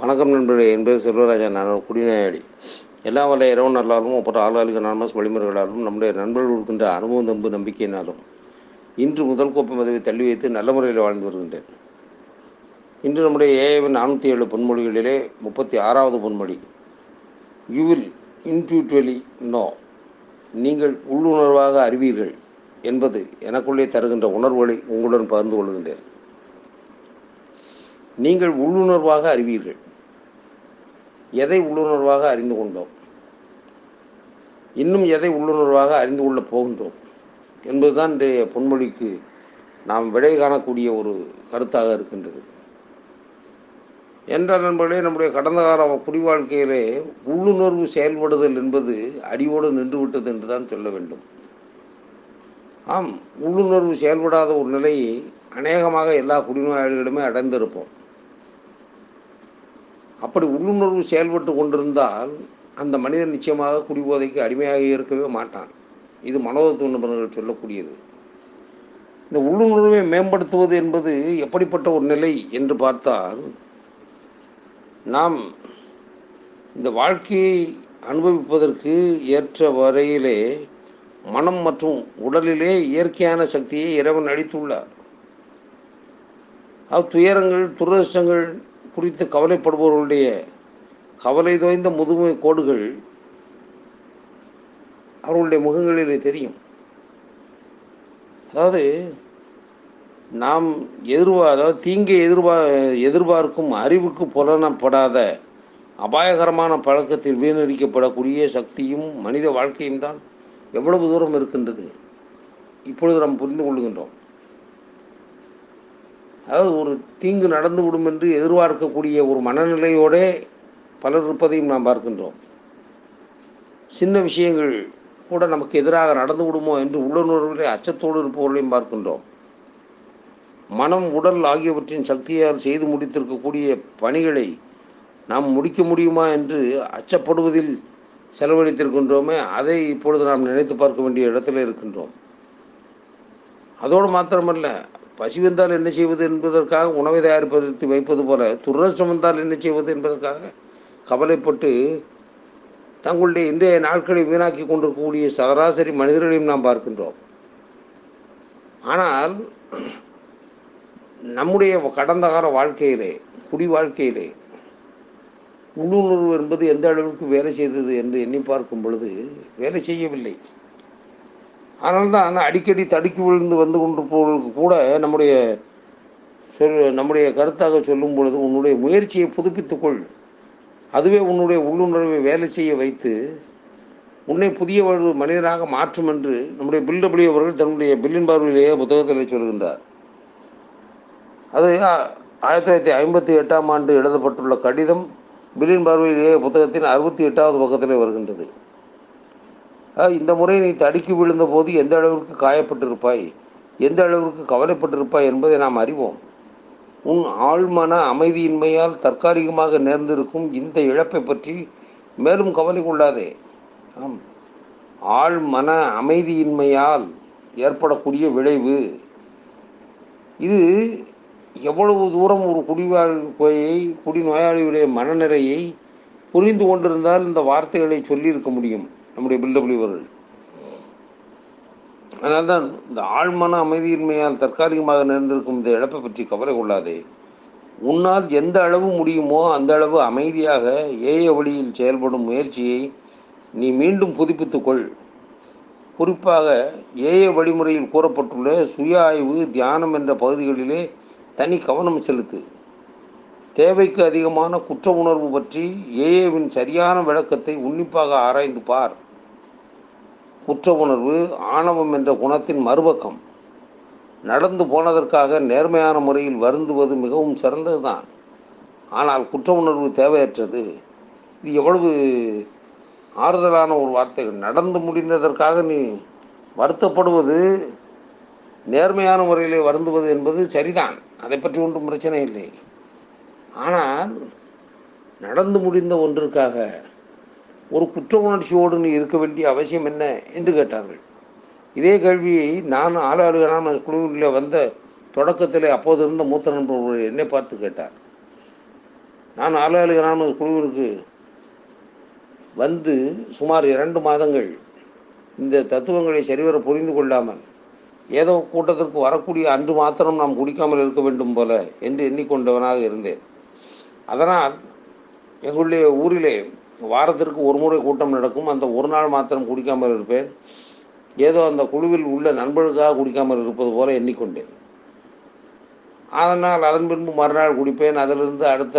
வணக்கம் நண்பர்களே. என் பேர் செல்வராஜன் நான் குடிநோயாளி எல்லா வல்ல இரவு நல்லாலும் அப்புறம் ஆளாளிக நான்மஸ் வழிமுறைகளாலும் நம்முடைய நண்பர்கள் இருக்கின்ற அனுபவம் தம்பு நம்பிக்கையினாலும் இன்று முதல் கோப்பை மதவை தள்ளி வைத்து நல்ல முறையில் வாழ்ந்து வருகின்றேன். இன்று நம்முடைய ஏஐவின் நானூற்றி ஏழு பொன்மொழிகளிலே முப்பத்தி ஆறாவது பொன்மொழி. யூ வில் இன்டியூட்வலி நோ நீங்கள் உள்ளுணர்வாக அறிவீர்கள் என்பது எனக்குள்ளே தருகின்ற உணர்வுகளை உங்களுடன் பகிர்ந்து கொள்கின்றேன். நீங்கள் உள்ளுணர்வாக அறிவீர்கள். எதை உள்ளுணர்வாக அறிந்து கொண்டோம்? இன்னும் எதை உள்ளுணர்வாக அறிந்து கொள்ளப் போகின்றோம்? என்பதுதான் இன்றைய பொன்மொழிக்கு நாம் விடை காணக்கூடிய ஒரு கருத்தாக இருக்கின்றது. என்ற நண்பர்களே நம்முடைய கடந்த கால குடி வாழ்க்கையிலே உள்ளுணர்வு செயல்படுதல் என்பது அடியோடு நின்றுவிட்டது என்று தான் சொல்ல வேண்டும். ஆம் உள்ளுணர்வு செயல்படாத ஒரு நிலையை அநேகமாக எல்லா குடிநோயாளிகளுமே அடைந்திருப்போம். அப்படி உள்ளுணர்வு செயல்பட்டு கொண்டிருந்தால் அந்த மனிதன் நிச்சயமாக குடிபோதைக்கு அடிமையாக இருக்கவே மாட்டான். இது மனோதத்துவ நிபுணர்கள் சொல்லக்கூடியது. இந்த உள்ளுணர்வை மேம்படுத்துவது என்பது எப்படிப்பட்ட ஒரு நிலை என்று பார்த்தால் நாம் இந்த வாழ்க்கையை அனுபவிப்பதற்கு ஏற்ற வரையிலே மனம் மற்றும் உடலிலே இயற்கையான சக்தியை இறைவன் அளித்துள்ளார். அது துயரங்கள் துரதிருஷ்டங்கள் குறித்து கவலைப்படுபவர்களுடைய கவலை தோய்ந்த முதுமை கோடுகள் அவர்களுடைய முகங்களிலே தெரியும். அதாவது நாம் எதிர்பார் அதாவது தீங்கை எதிர்பார் எதிர்பார்க்கும் அறிவுக்கு புலனப்படாத அபாயகரமான பழக்கத்தில் வீணடிக்கப்படக்கூடிய சக்தியும் மனித வாழ்க்கையும் தான் எவ்வளவு தூரம் இருக்கின்றது? இப்பொழுது நாம் புரிந்து கொள்கின்றோம். அதாவது ஒரு தீங்கு நடந்து விடும் என்று எதிர்பார்க்கக்கூடிய ஒரு மனநிலையோடே பலர் இருப்பதையும் நாம் பார்க்கின்றோம். சின்ன விஷயங்கள் கூட நமக்கு எதிராக நடந்து விடுமோ என்று உள்ளுணர்விலே அச்சத்தோடு இருப்பவர்களையும் பார்க்கின்றோம். மனம் உடல் ஆகியவற்றின் சக்தியால் செய்து முடித்திருக்கக்கூடிய பணிகளை நாம் முடிக்க முடியுமா என்று அச்சப்படுவதில் செலவழித்திருக்கின்றோமே அதை இப்பொழுது நாம் நினைத்து பார்க்க வேண்டிய இடத்துல இருக்கின்றோம். அதோடு மாத்திரமல்ல பசி வந்தால் என்ன செய்வது என்பதற்காக உணவை தயாரிப்பதற்கு வைப்பது போல துரதிருஷ்டம் வந்தால் என்ன செய்வது என்பதற்காக கவலைப்பட்டு தங்களுடைய இன்றைய நாட்களை வீணாக்கி கொண்டிருக்கக்கூடிய சராசரி மனிதர்களையும் நாம் பார்க்கின்றோம். ஆனால் நம்முடைய கடந்த கால வாழ்க்கையிலே குடி வாழ்க்கையிலே உள்ளுணர்வு என்பது எந்த அளவிற்கு வேலை செய்தது என்று எண்ணி பார்க்கும் பொழுது வேலை செய்யவில்லை. அதனால்தான் அடிக்கடி தடுக்கி விழுந்து வந்து கொண்டிருப்பவர்களுக்கு கூட நம்முடைய சொல் நம்முடைய கருத்தாக சொல்லும் பொழுது உன்னுடைய முயற்சியை புதுப்பித்துக்கொள் அதுவே உன்னுடைய உள்ளுணர்வை வேலை செய்ய வைத்து உன்னை புதிய ஒரு மனிதனாக மாற்றும் என்று நம்முடைய பில்டபிள்யூ அவர்கள் தன்னுடைய பில்லின் பார்வையிலேயே புத்தகத்தில் சொல்கின்றார். அது ஆயிரத்தி தொள்ளாயிரத்தி ஐம்பத்தி எட்டாம் ஆண்டு எழுதப்பட்டுள்ள கடிதம் பில்லின் பார்வையிலேயே புத்தகத்தின் அறுபத்தி எட்டாவது பக்கத்திலே வருகின்றது. இந்த முறை நீ தடுக்கி விழுந்த போது எந்த அளவிற்கு காயப்பட்டிருப்பாய்? எந்த அளவிற்கு கவலைப்பட்டிருப்பாய் என்பதை நாம் அறிவோம். உன் ஆழ்மன அமைதியின்மையால் தற்காலிகமாக நேர்ந்திருக்கும் இந்த இழப்பை பற்றி மேலும் கவலை கொள்ளாதே. ஆம். ஆழ்மன அமைதியின்மையால் ஏற்படக்கூடிய விளைவு. இது எவ்வளவு தூரம் ஒரு குடிவாழ்க்கையை குடிநோயாளியுடைய மனநிலையை புரிந்து கொண்டிருந்தால் இந்த வார்த்தைகளை சொல்லியிருக்க முடியும். நம்முடைய பில்டபிள்யூவர்கள் அதனால்தான் இந்த ஆழ்மன அமைதியின்மையால் தற்காலிகமாக நேர்ந்திருக்கும் இந்த இழப்பை பற்றி கவலை கொள்ளாதே. உன்னால் எந்த அளவு முடியுமோ அந்த அளவு அமைதியாக ஏய வழியில் செயல்படும் முயற்சியை நீ மீண்டும் புதுப்பித்துக்கொள் குறிப்பாக ஏய வழிமுறையில் கூறப்பட்டுள்ள சுய ஆய்வு தியானம் என்ற பகுதிகளிலே தனி கவனம் செலுத்து. தேவைக்கு அதிகமான குற்ற உணர்வு பற்றி ஏஏவின் சரியான விளக்கத்தை உன்னிப்பாக ஆராய்ந்து பார். குற்ற உணர்வு ஆணவம் என்ற குணத்தின் மறுபக்கம். நடந்து போனதற்காக நேர்மையான முறையில் வருந்துவது மிகவும் சிறந்ததுதான். ஆனால் குற்ற உணர்வு தேவையற்றது. இது எவ்வளவு ஆறுதலான ஒரு வார்த்தைகள். நடந்து முடிந்ததற்காக நீ வருத்தப்படுவது நேர்மையான முறையிலே வருந்துவது என்பது சரிதான். அதை பற்றி ஒன்றும் பிரச்சனை இல்லை. ஆனால் நடந்து முடிந்த ஒன்றிற்காக ஒரு குற்ற உணர்ச்சியோடு நீ இருக்க வேண்டிய அவசியம் என்ன என்று கேட்டார்கள். இதே கேள்வியை நான் ஆளாளுகளான குழுவில் வந்த தொடக்கத்தில் அப்போது இருந்த மூத்த நண்பர் என்னை பார்த்து கேட்டார். நான் ஆளுநர்களான குழுவிற்கு வந்து சுமார் இரண்டு மாதங்கள் இந்த தத்துவங்களை சரிவர புரிந்து கொள்ளாமல் ஏதோ கூட்டத்திற்கு வரக்கூடிய அன்று மாத்திரம் நாம் குடிக்காமல் இருக்க வேண்டும் போல என்று எண்ணிக்கொண்டவனாக இருந்தேன். அதனால் எங்களுடைய ஊரிலே வாரத்திற்கு ஒரு முறை கூட்டம் நடக்கும். அந்த ஒரு நாள் மாத்திரம் குடிக்காமல் இருப்பேன். ஏதோ அந்த குழுவில் உள்ள நண்பர்களுக்காக குடிக்காமல் இருப்பது போல எண்ணிக்கொண்டேன். அதனால் அதன் பின்பு மறுநாள் குடிப்பேன். அதிலிருந்து அடுத்த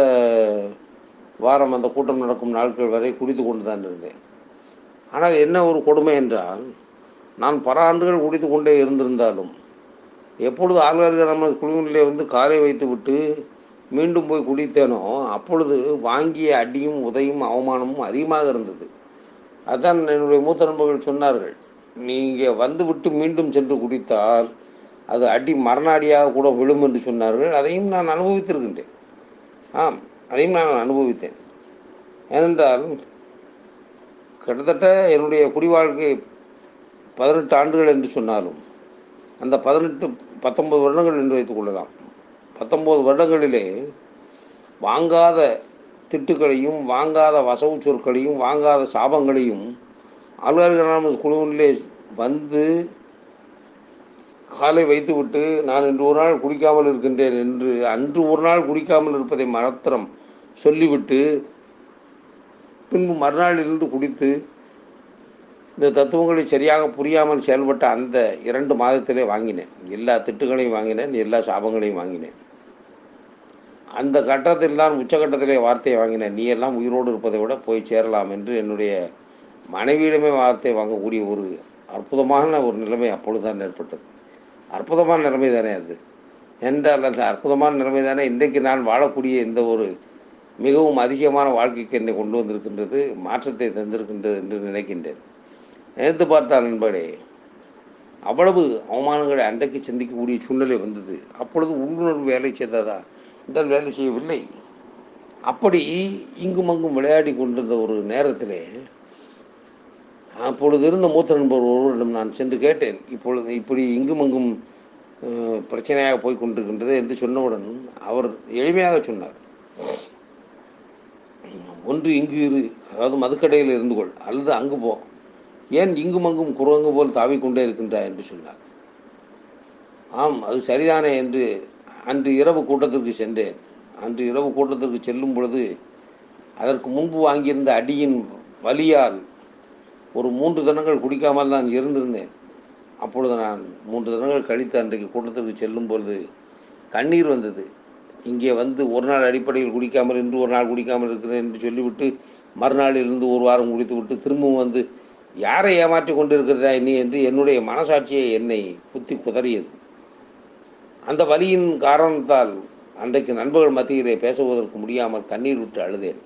வாரம் அந்த கூட்டம் நடக்கும் நாட்கள் வரை குடித்து கொண்டு தான் இருந்தேன். ஆனால் என்ன ஒரு கொடுமை என்றால் நான் பல ஆண்டுகள் குடித்து கொண்டே இருந்திருந்தாலும் எப்பொழுது ஆளுநர்கள் நம்ம குழுவிலே வந்து காலை வைத்து விட்டு மீண்டும் போய் குடித்தேனோ அப்பொழுது வாங்கிய அடியும் உதையும் அவமானமும் அதிகமாக இருந்தது. அதான் என்னுடைய மூத்த நண்பர்கள் சொன்னார்கள் நீங்கள் வந்து விட்டு மீண்டும் சென்று குடித்தால் அது அடி மரணாடியாக கூட விழும் என்று சொன்னார்கள். அதையும் நான் அனுபவித்திருக்கின்றேன். ஆம் அதையும் நான் அனுபவித்தேன். ஏனென்றால் கிட்டத்தட்ட என்னுடைய குடி வாழ்க்கை பதினெட்டு ஆண்டுகள் என்று சொன்னாலும் அந்த பதினெட்டு பத்தொன்பது வருடங்கள் என்று வைத்துக் கொள்ளலாம். பத்தொன்பது வருடங்களிலே வாங்காத திட்டுக்களையும் வாங்காத வசவு சொற்களையும் வாங்காத சாபங்களையும் அலுவலர்கள் குழுவிலே வந்து காலை வைத்துவிட்டு நான் இன்று ஒரு நாள் குடிக்காமல் இருக்கின்றேன் என்று அன்று ஒரு நாள் குடிக்காமல் இருப்பதை மாத்திரம் சொல்லிவிட்டு பின்பு மறுநாள் இருந்து குடித்து இந்த தத்துவங்களை சரியாக புரியாமல் செயல்பட்ட அந்த இரண்டு மாதத்திலே வாங்கினேன். எல்லா திட்டுகளையும் வாங்கினேன் எல்லா சாபங்களையும் வாங்கினேன். அந்த கட்டத்தில் தான் உச்சகட்டத்திலே வார்த்தையை வாங்கினேன். நீ எல்லாம் உயிரோடு இருப்பதை விட போய் சேரலாம் என்று என்னுடைய மனைவியிடமே வார்த்தை வாங்கக்கூடிய ஒரு அற்புதமான ஒரு நிலைமை அப்பொழுதுதான் ஏற்பட்டது. அற்புதமான நிலைமை தானே அது. என்றால் அந்த அற்புதமான நிலைமை தானே இன்றைக்கு நான் வாழக்கூடிய இந்த ஒரு மிகவும் அதிகமான வாழ்க்கைக்கு என்னை கொண்டு வந்திருக்கின்றது மாற்றத்தை தந்திருக்கின்றது என்று நினைக்கின்றேன். நினைத்து பார்த்தால் நண்பர்களே அவ்வளவு அவமானங்களை அன்றைக்கு சந்திக்கக்கூடிய சூழ்நிலை வந்தது. அப்பொழுது உள்ளுணர்வு வேலை செய்ததா? என்றால் வேலை செய்யவில்லை. அப்படி இங்கும் அங்கும் விளையாடி கொண்டிருந்த ஒரு நேரத்திலே அப்பொழுது இருந்த மூத்த நண்பர் ஒருவரிடம் நான் சென்று கேட்டேன் இப்பொழுது இப்படி இங்கும் அங்கும் பிரச்சனையாக போய் கொண்டிருக்கின்றது என்று சொன்னவுடன் அவர் எளிமையாக சொன்னார். ஒன்று இங்கு இரு அதாவது மதுக்கடையில் இருந்து கொள் அல்லது அங்கு போ. ஏன் இங்கும் அங்கும் குரங்கு போல் தாவிக்கொண்டே இருக்கின்றாய்? என்று சொன்னார். ஆம் அது சரிதானே என்று அன்று இரவு கூட்டத்திற்கு சென்றேன். அன்று இரவு கூட்டத்திற்கு செல்லும் பொழுது அதற்கு முன்பு வாங்கியிருந்த அடியின் வலியால் ஒரு மூன்று தினங்கள் குடிக்காமல் நான் இருந்திருந்தேன். அப்பொழுது நான் மூன்று தினங்கள் கழித்து அன்றைக்கு கூட்டத்திற்கு செல்லும் பொழுது கண்ணீர் வந்தது. இங்கே வந்து ஒரு நாள் அடிப்படையில் குடிக்காமல் இன்று ஒரு நாள் குடிக்காமல் இருக்கிறேன் என்று சொல்லிவிட்டு மறுநாளில் இருந்து ஒரு வாரம் குடித்து விட்டு திரும்பவும் வந்து யாரை ஏமாற்றி கொண்டிருக்கிறதா நீ? என்று என்னுடைய மனசாட்சியை என்னை குத்தி குதறியது. அந்த வலியின் காரணத்தால் அன்றைக்கு நண்பர்கள் மத்தியிலே பேசுவதற்கு முடியாமல் கண்ணீர் விட்டு அழுதேன்.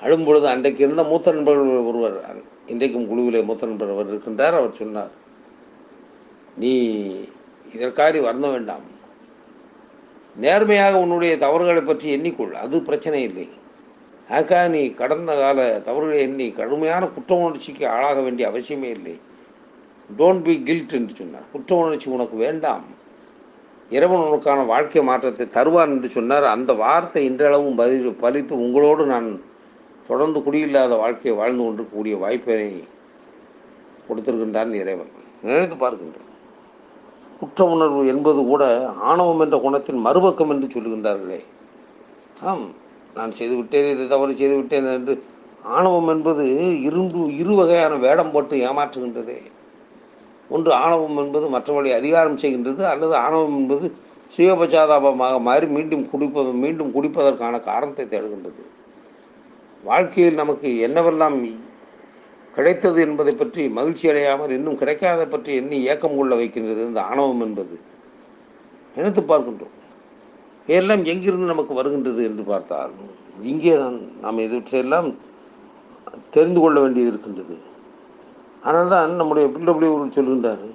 அழும் பொழுது அன்றைக்கு இருந்த மூத்த நண்பர்கள் ஒருவர் இன்றைக்கும் குழுவிலே மூத்த நண்பர் அவர் இருக்கின்றார். அவர் சொன்னார் நீ இதற்காக வருந்த வேண்டாம். நேர்மையாக உன்னுடைய தவறுகளை பற்றி எண்ணிக்கொள். அது பிரச்சனை இல்லை. ஆகா நீ கடந்த கால தவறுகளை எண்ணி கடுமையான குற்ற உணர்ச்சிக்கு ஆளாக வேண்டிய அவசியமே இல்லை. டோன்ட் பி கில்ட் என்று சொன்னார். குற்ற உணர்ச்சி உனக்கு வேண்டாம். இறைவன் உனக்கான வாழ்க்கை மாற்றத்தை தருவான் என்று சொன்னார். அந்த வார்த்தை இன்றளவும் பதில் பலித்து உங்களோடு நான் தொடர்ந்து குடியில்லாத வாழ்க்கையை வாழ்ந்து கொண்டிருக்கக்கூடிய வாய்ப்பினை கொடுத்திருக்கின்றான் இறைவன். நினைத்து பார்க்கின்றேன் குற்ற உணர்வு என்பது கூட ஆணவம் என்ற குணத்தின் மறுபக்கம் என்று சொல்லுகின்றார்களே ஆம் நான் செய்துவிட்டேன் இதை தவறு செய்துவிட்டேன் என்று ஆணவம் என்பது இரும்பு இரு வகையான வேடம் போட்டு ஏமாற்றுகின்றதே. ஒன்று ஆணவம் என்பது மற்றவர்களை அதிகாரம் செய்கின்றது அல்லது ஆணவம் என்பது சுயபச்சாதாபமாக மாறி மீண்டும் குடிப்பது மீண்டும் குடிப்பதற்கான காரணத்தை தேடுகின்றது. வாழ்க்கையில் நமக்கு என்னவெல்லாம் கிடைத்தது என்பதை பற்றி மகிழ்ச்சி அடையாமல் இன்னும் கிடைக்காத பற்றி எண்ணி ஏக்கம் கொள்ள வைக்கின்றது இந்த ஆணவம் என்பது. நினைத்து பார்க்கின்றோம். எல்லாம் எங்கிருந்து நமக்கு வருகின்றது என்று பார்த்தால் இங்கே தான் நாம் இவற்றையெல்லாம் தெரிந்து கொள்ள வேண்டியது இருக்கின்றது. ஆனால் தான் நம்முடைய பிள்ளை சொல்கின்றார்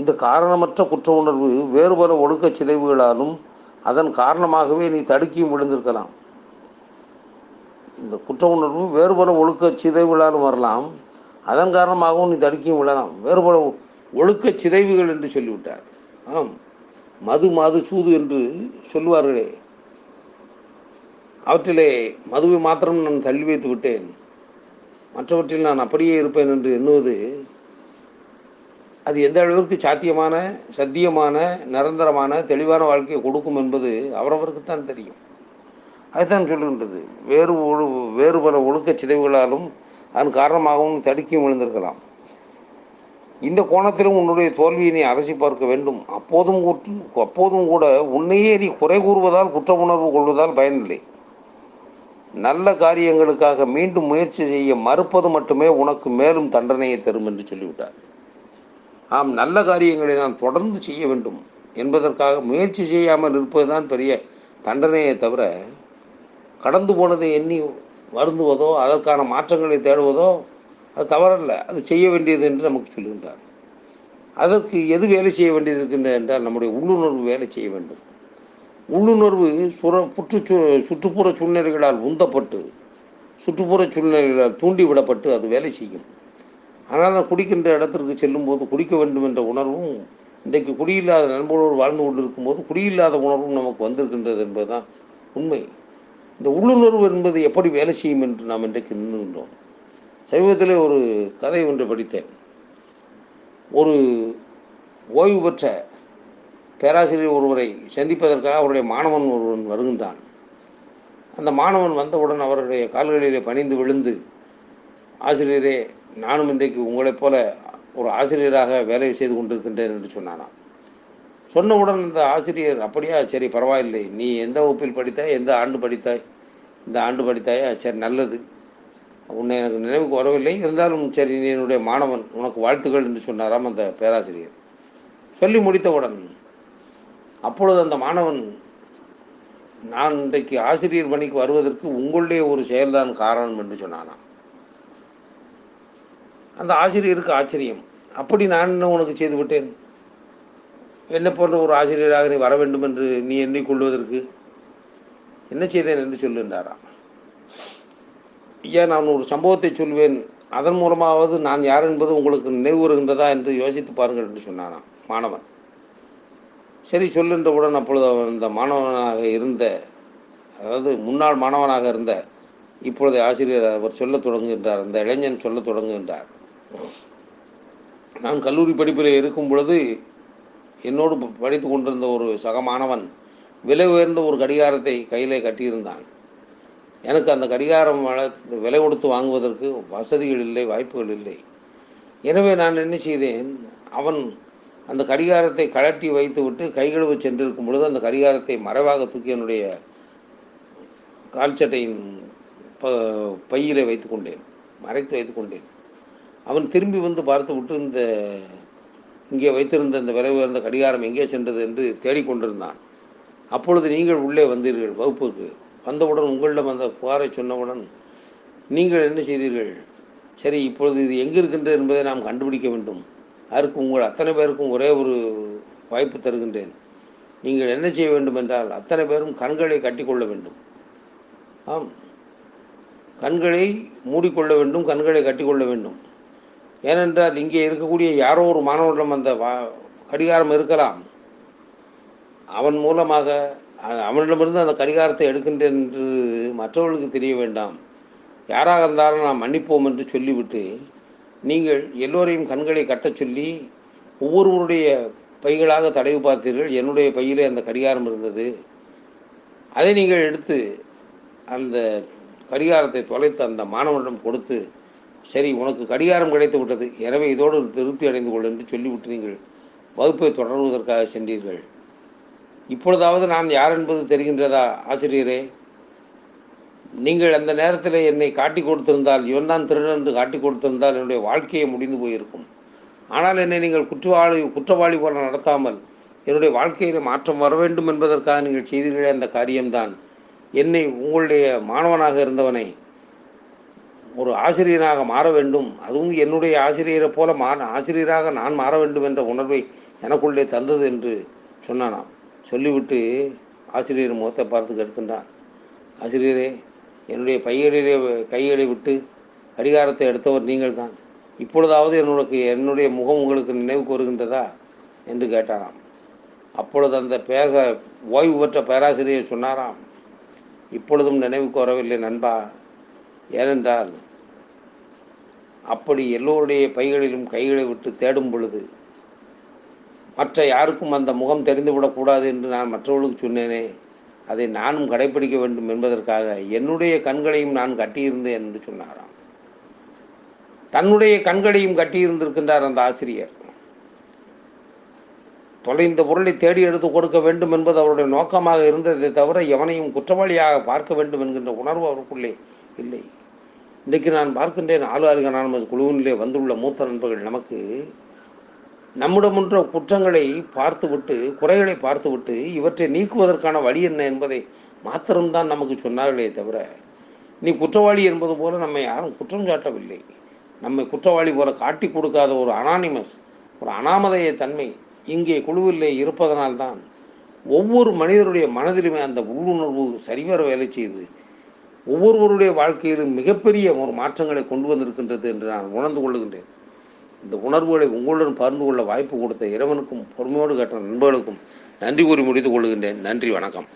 இந்த காரணமற்ற குற்ற உணர்வு வேறு பல ஒழுக்கச் சிதைவுகளாலும் அதன் காரணமாகவே நீ தடுக்கியும் விழுந்திருக்கலாம். இந்த குற்ற உணர்வு வேறு பல ஒழுக்க சிதைவுகளாலும் வரலாம் அதன் காரணமாகவும் நீ தடுக்கியும் விழலாம். வேறு பல ஒழுக்க சிதைவுகள் என்று சொல்லிவிட்டார். ஆம் மது மது சூது என்று சொல்லுவார்களே. அவற்றிலே மதுவை மாத்திரம் நான் தள்ளி வைத்து விட்டேன் மற்றவற்றில் நான் அப்படியே இருப்பேன் என்று எண்ணுவது அது எந்த அளவிற்கு சாத்தியமான சத்தியமான நிரந்தரமான தெளிவான வாழ்க்கையை கொடுக்கும் என்பது அவரவருக்கு தான் தெரியும். அதுதான் சொல்லுகின்றது வேறு ஒழு வேறு பல ஒழுக்கச் சிதைவுகளாலும் அதன் காரணமாகவும் தடுக்கியும் விழுந்திருக்கலாம். இந்த கோணத்திலும் உன்னுடைய தோல்வியை நீ அரசி பார்க்க வேண்டும். அப்போதும் அப்போதும் கூட உன்னையே நீ குறை கூறுவதால் குற்ற உணர்வு கொள்வதால் பயனில்லை. நல்ல காரியங்களுக்காக மீண்டும் முயற்சி செய்ய மறுப்பது மட்டுமே உனக்கு மேலும் தண்டனையை தரும் என்று சொல்லிவிட்டார். ஆம் நல்ல காரியங்களை நான் தொடர்ந்து செய்ய வேண்டும் என்பதற்காக முயற்சி செய்யாமல் இருப்பதுதான் பெரிய தண்டனையை தவிர கடந்து போனதை எண்ணி வருந்துவதோ அதற்கான மாற்றங்களை தேடுவதோ அது தவறல்ல. அது செய்ய வேண்டியது என்று நமக்கு சொல்லுகின்றார் அதற்கு எது வேலை செய்ய வேண்டியது இருக்கின்றது என்றால் நம்முடைய உள்ளுணர்வு வேலை செய்ய வேண்டும். உள்ளுணர்வு சுர புற்று சுற்றுப்புற சூழ்நிலைகளால் உந்தப்பட்டு சுற்றுப்புற சூழ்நிலைகளால் தூண்டிவிடப்பட்டு அது வேலை செய்யும். ஆனால் நான் குடிக்கின்ற இடத்திற்கு செல்லும்போது குடிக்க வேண்டும் என்ற உணர்வும் இன்றைக்கு குடியில்லாத நண்பர்களோடு வாழ்ந்து கொண்டிருக்கும் போது குடியில்லாத உணர்வும் நமக்கு வந்திருக்கின்றது என்பதுதான் உண்மை. இந்த உள்ளுணர்வு என்பது எப்படி வேலை செய்யும் என்று நாம் இன்றைக்கு நின்றுகின்றோம் சமீபத்தில் ஒரு கதை ஒன்று படித்தேன். ஒரு ஓய்வு பெற்ற பேராசிரியர் ஒருவரை சந்திப்பதற்காக அவருடைய மாணவன் ஒருவன் வருகின்றான். அந்த மாணவன் வந்தவுடன் அவருடைய கால்களிலே பணிந்து விழுந்து ஆசிரியரே நானும் இன்றைக்கு உங்களைப் போல ஒரு ஆசிரியராக வேலை செய்து கொண்டிருக்கின்றேன் என்று சொன்னானாம். சொன்னவுடன் அந்த ஆசிரியர் அப்படியா? சரி பரவாயில்லை. நீ எந்த வகுப்பில் படித்தாய்? எந்த ஆண்டு படித்தாய்? இந்த ஆண்டு படித்தாயா? சரி நல்லது. உன்னை எனக்கு நினைவுக்கு வரவில்லை. இருந்தாலும் சரி நீ என்னுடைய மாணவன். உனக்கு வாழ்த்துக்கள் என்று சொன்னாராம் அந்த பேராசிரியர். சொல்லி முடித்தவுடன் அப்பொழுது அந்த மாணவன் நான் இன்றைக்கு ஆசிரியர் பணிக்கு வருவதற்கு உங்களுடைய ஒரு செயல்தான் காரணம் என்று சொன்னானா அந்த ஆசிரியருக்கு ஆச்சரியம். அப்படி நான் என்ன உனக்கு செய்து விட்டேன்? என்ன போன்ற ஒரு ஆசிரியராக நீ வர வேண்டும் என்று நீ எண்ணிக்கொள்வதற்கு என்ன செய்தேன் என்று சொல்லுன்றாராம் ஐயா நான் ஒரு சம்பவத்தை சொல்வேன். அதன் மூலமாவது நான் யார் என்பது உங்களுக்கு நினைவு வருகின்றதா என்று யோசித்து பாருங்கள் என்று சொன்னானாம் மாணவன். சரி சொல்லுன்றவுடன் அப்பொழுது அவன் அந்த மாணவனாக இருந்த அதாவது முன்னாள் மாணவனாக இருந்த இப்பொழுது ஆசிரியர் அவர் சொல்லத் தொடங்குகின்றார் அந்த இளைஞன் சொல்லத் தொடங்குகின்றார். நான் கல்லூரி படிப்பில் இருக்கும் பொழுது என்னோடு படித்து கொண்டிருந்த ஒரு சக மாணவன் விலை உயர்ந்த ஒரு கடிகாரத்தை கையிலே கட்டியிருந்தான். எனக்கு அந்த கடிகாரம் விலை கொடுத்து வாங்குவதற்கு வசதிகள் இல்லை வாய்ப்புகள் இல்லை. எனவே நான் என்ன செய்தேன் அவன் அந்த கடிகாரத்தை கழட்டி வைத்துவிட்டு கைகழுவ சென்றிருக்கும் பொழுது அந்த கடிகாரத்தை மறைவாக தூக்கி என்னுடைய கால்சட்டையின் ப பையிலே வைத்து கொண்டேன். மறைத்து வைத்து கொண்டேன். அவன் திரும்பி வந்து பார்த்து விட்டு இந்த இங்கே வைத்திருந்த இந்த விலை உயர்ந்த கடிகாரம் எங்கே சென்றது என்று தேடிக்கொண்டிருந்தான் அப்பொழுது நீங்கள் உள்ளே வந்தீர்கள் வகுப்புக்கு. வந்தவுடன் உங்களிடம் அந்த புகாரை சொன்னவுடன் நீங்கள் என்ன செய்தீர்கள்? சரி இப்பொழுது இது எங்கே இருக்கின்றது என்பதை நாம் கண்டுபிடிக்க வேண்டும். அதற்கு உங்கள் அத்தனை பேருக்கும் ஒரே ஒரு வாய்ப்பு தருகின்றேன். நீங்கள் என்ன செய்ய வேண்டும் என்றால் அத்தனை பேரும் கண்களை கட்டிக்கொள்ள வேண்டும். ஆம். கண்களை மூடிக்கொள்ள வேண்டும் கண்களை கட்டிக்கொள்ள வேண்டும். ஏனென்றால் இங்கே இருக்கக்கூடிய யாரோ ஒரு மாணவனிடம் அந்த வா- கடிகாரம் இருக்கலாம். அவன் மூலமாக அவனிடமிருந்து அந்த கடிகாரத்தை எடுக்கின்றேன் என்று மற்றவர்களுக்கு தெரிய வேண்டாம். யாராக இருந்தாலும் நாம் மன்னிப்போம் என்று சொல்லிவிட்டு நீங்கள் எல்லோரையும் கண்களை கட்டச் சொல்லி ஒவ்வொருவருடைய பைகளாக தடவி பார்த்தீர்கள். என்னுடைய பையிலே அந்த கடிகாரம் இருந்தது. அதை நீங்கள் எடுத்து அந்த கடிகாரத்தை தொலைத்து அந்த மாணவனிடம் கொடுத்து சரி உனக்கு கடிகாரம் கிடைத்து விட்டது. எனவே இதோடு திருப்தி அடைந்து கொள் என்று சொல்லிவிட்டு நீங்கள் வகுப்பை தொடர்வதற்காக சென்றீர்கள். இப்பொழுதாவது நான் யார் என்பது தெரிகின்றதா ஆசிரியரே? நீங்கள் அந்த நேரத்தில் என்னை காட்டி கொடுத்திருந்தால் இவன் தான் திருடன் என்று காட்டி கொடுத்திருந்தால் என்னுடைய வாழ்க்கையே முடிந்து போயிருக்கும். ஆனால் என்னை நீங்கள் குற்றவாளி குற்றவாளி போல நடத்தாமல் என்னுடைய வாழ்க்கையில் மாற்றம் வர வேண்டும் என்பதற்காக நீங்கள் செய்தீர்களே அந்த காரியம்தான். என்னை உங்களுடைய மாணவனாக இருந்தவனை ஒரு ஆசிரியனாக மாற வேண்டும். அதுவும் என்னுடைய ஆசிரியரை போல மா ஆசிரியராக நான் மாற வேண்டும் என்ற உணர்வை எனக்குள்ளே தந்தது என்று சொன்னானாம். சொல்லிவிட்டு ஆசிரியர் முகத்தை பார்த்து கேட்கின்றான் ஆசிரியரே என்னுடைய பையடிலே கைகளை விட்டு கடிகாரத்தை எடுத்தவர் நீங்கள் தான் இப்பொழுதாவது என்னுடைய என்னுடைய முகம் உங்களுக்கு நினைவுக்கு வருகின்றதா என்று கேட்டாராம். அப்பொழுது அந்த பேச ஓய்வு பெற்ற பேராசிரியர் சொன்னாராம் இப்பொழுதும் நினைவுக்கு வரவில்லை நண்பா. ஏனென்றால் அப்படி எல்லோருடைய பைகளிலும் கைகளை விட்டு தேடும் பொழுது மற்ற யாருக்கும் அந்த முகம் தெரிந்துவிடக்கூடாது என்று நான் மற்றவர்களுக்கு சொன்னேனே. அதை நானும் கடைபிடிக்க வேண்டும் என்பதற்காக என்னுடைய கண்களையும் நான் கட்டியிருந்தேன் என்று சொன்னாராம். தன்னுடைய கண்களையும் கட்டியிருந்திருக்கின்றார் அந்த ஆசிரியர். தொலைந்த பொருளை தேடி எடுத்து கொடுக்க வேண்டும் என்பது அவருடைய நோக்கமாக இருந்ததை தவிர எவனையும் குற்றவாளியாக பார்க்க வேண்டும் என்கின்ற உணர்வு அவருக்குள்ளே இல்லை. இன்றைக்கு நான் பார்க்கின்றேன் ஆளு ஆளுக அனானமஸ் குழுவினிலே வந்துள்ள மூத்த நண்பர்கள் நமக்கு நம்மிடமுன்ற குற்றங்களை பார்த்துவிட்டு குறைகளை பார்த்துவிட்டு இவற்றை நீக்குவதற்கான வழி என்ன என்பதை மாத்திரம்தான் நமக்கு சொன்னார்களே தவிர நீ குற்றவாளி என்பது போல நம்மை யாரும் குற்றம் சாட்டவில்லை. நம்மை குற்றவாளி போல காட்டி கொடுக்காத ஒரு அனானிமஸ் ஒரு அனாமதைய தன்மை இங்கே குழுவிலே இருப்பதனால்தான் ஒவ்வொரு மனிதருடைய மனதிலுமே அந்த உள்ளுணர்வு சரிவர வேலை செய்து ஒவ்வொருவருடைய வாழ்க்கையிலும் மிகப்பெரிய ஒரு மாற்றங்களை கொண்டு வந்திருக்கின்றது என்று நான் உணர்ந்து கொள்ளுகின்றேன். இந்த உணர்வுகளை உங்களுடன் பகிர்ந்து கொள்ள வாய்ப்பு கொடுத்த இறைவனுக்கும் பொறுமையோடு கேட்ட நண்பர்களுக்கும் நன்றி கூறி முடித்துக் கொள்கின்றேன். நன்றி வணக்கம்.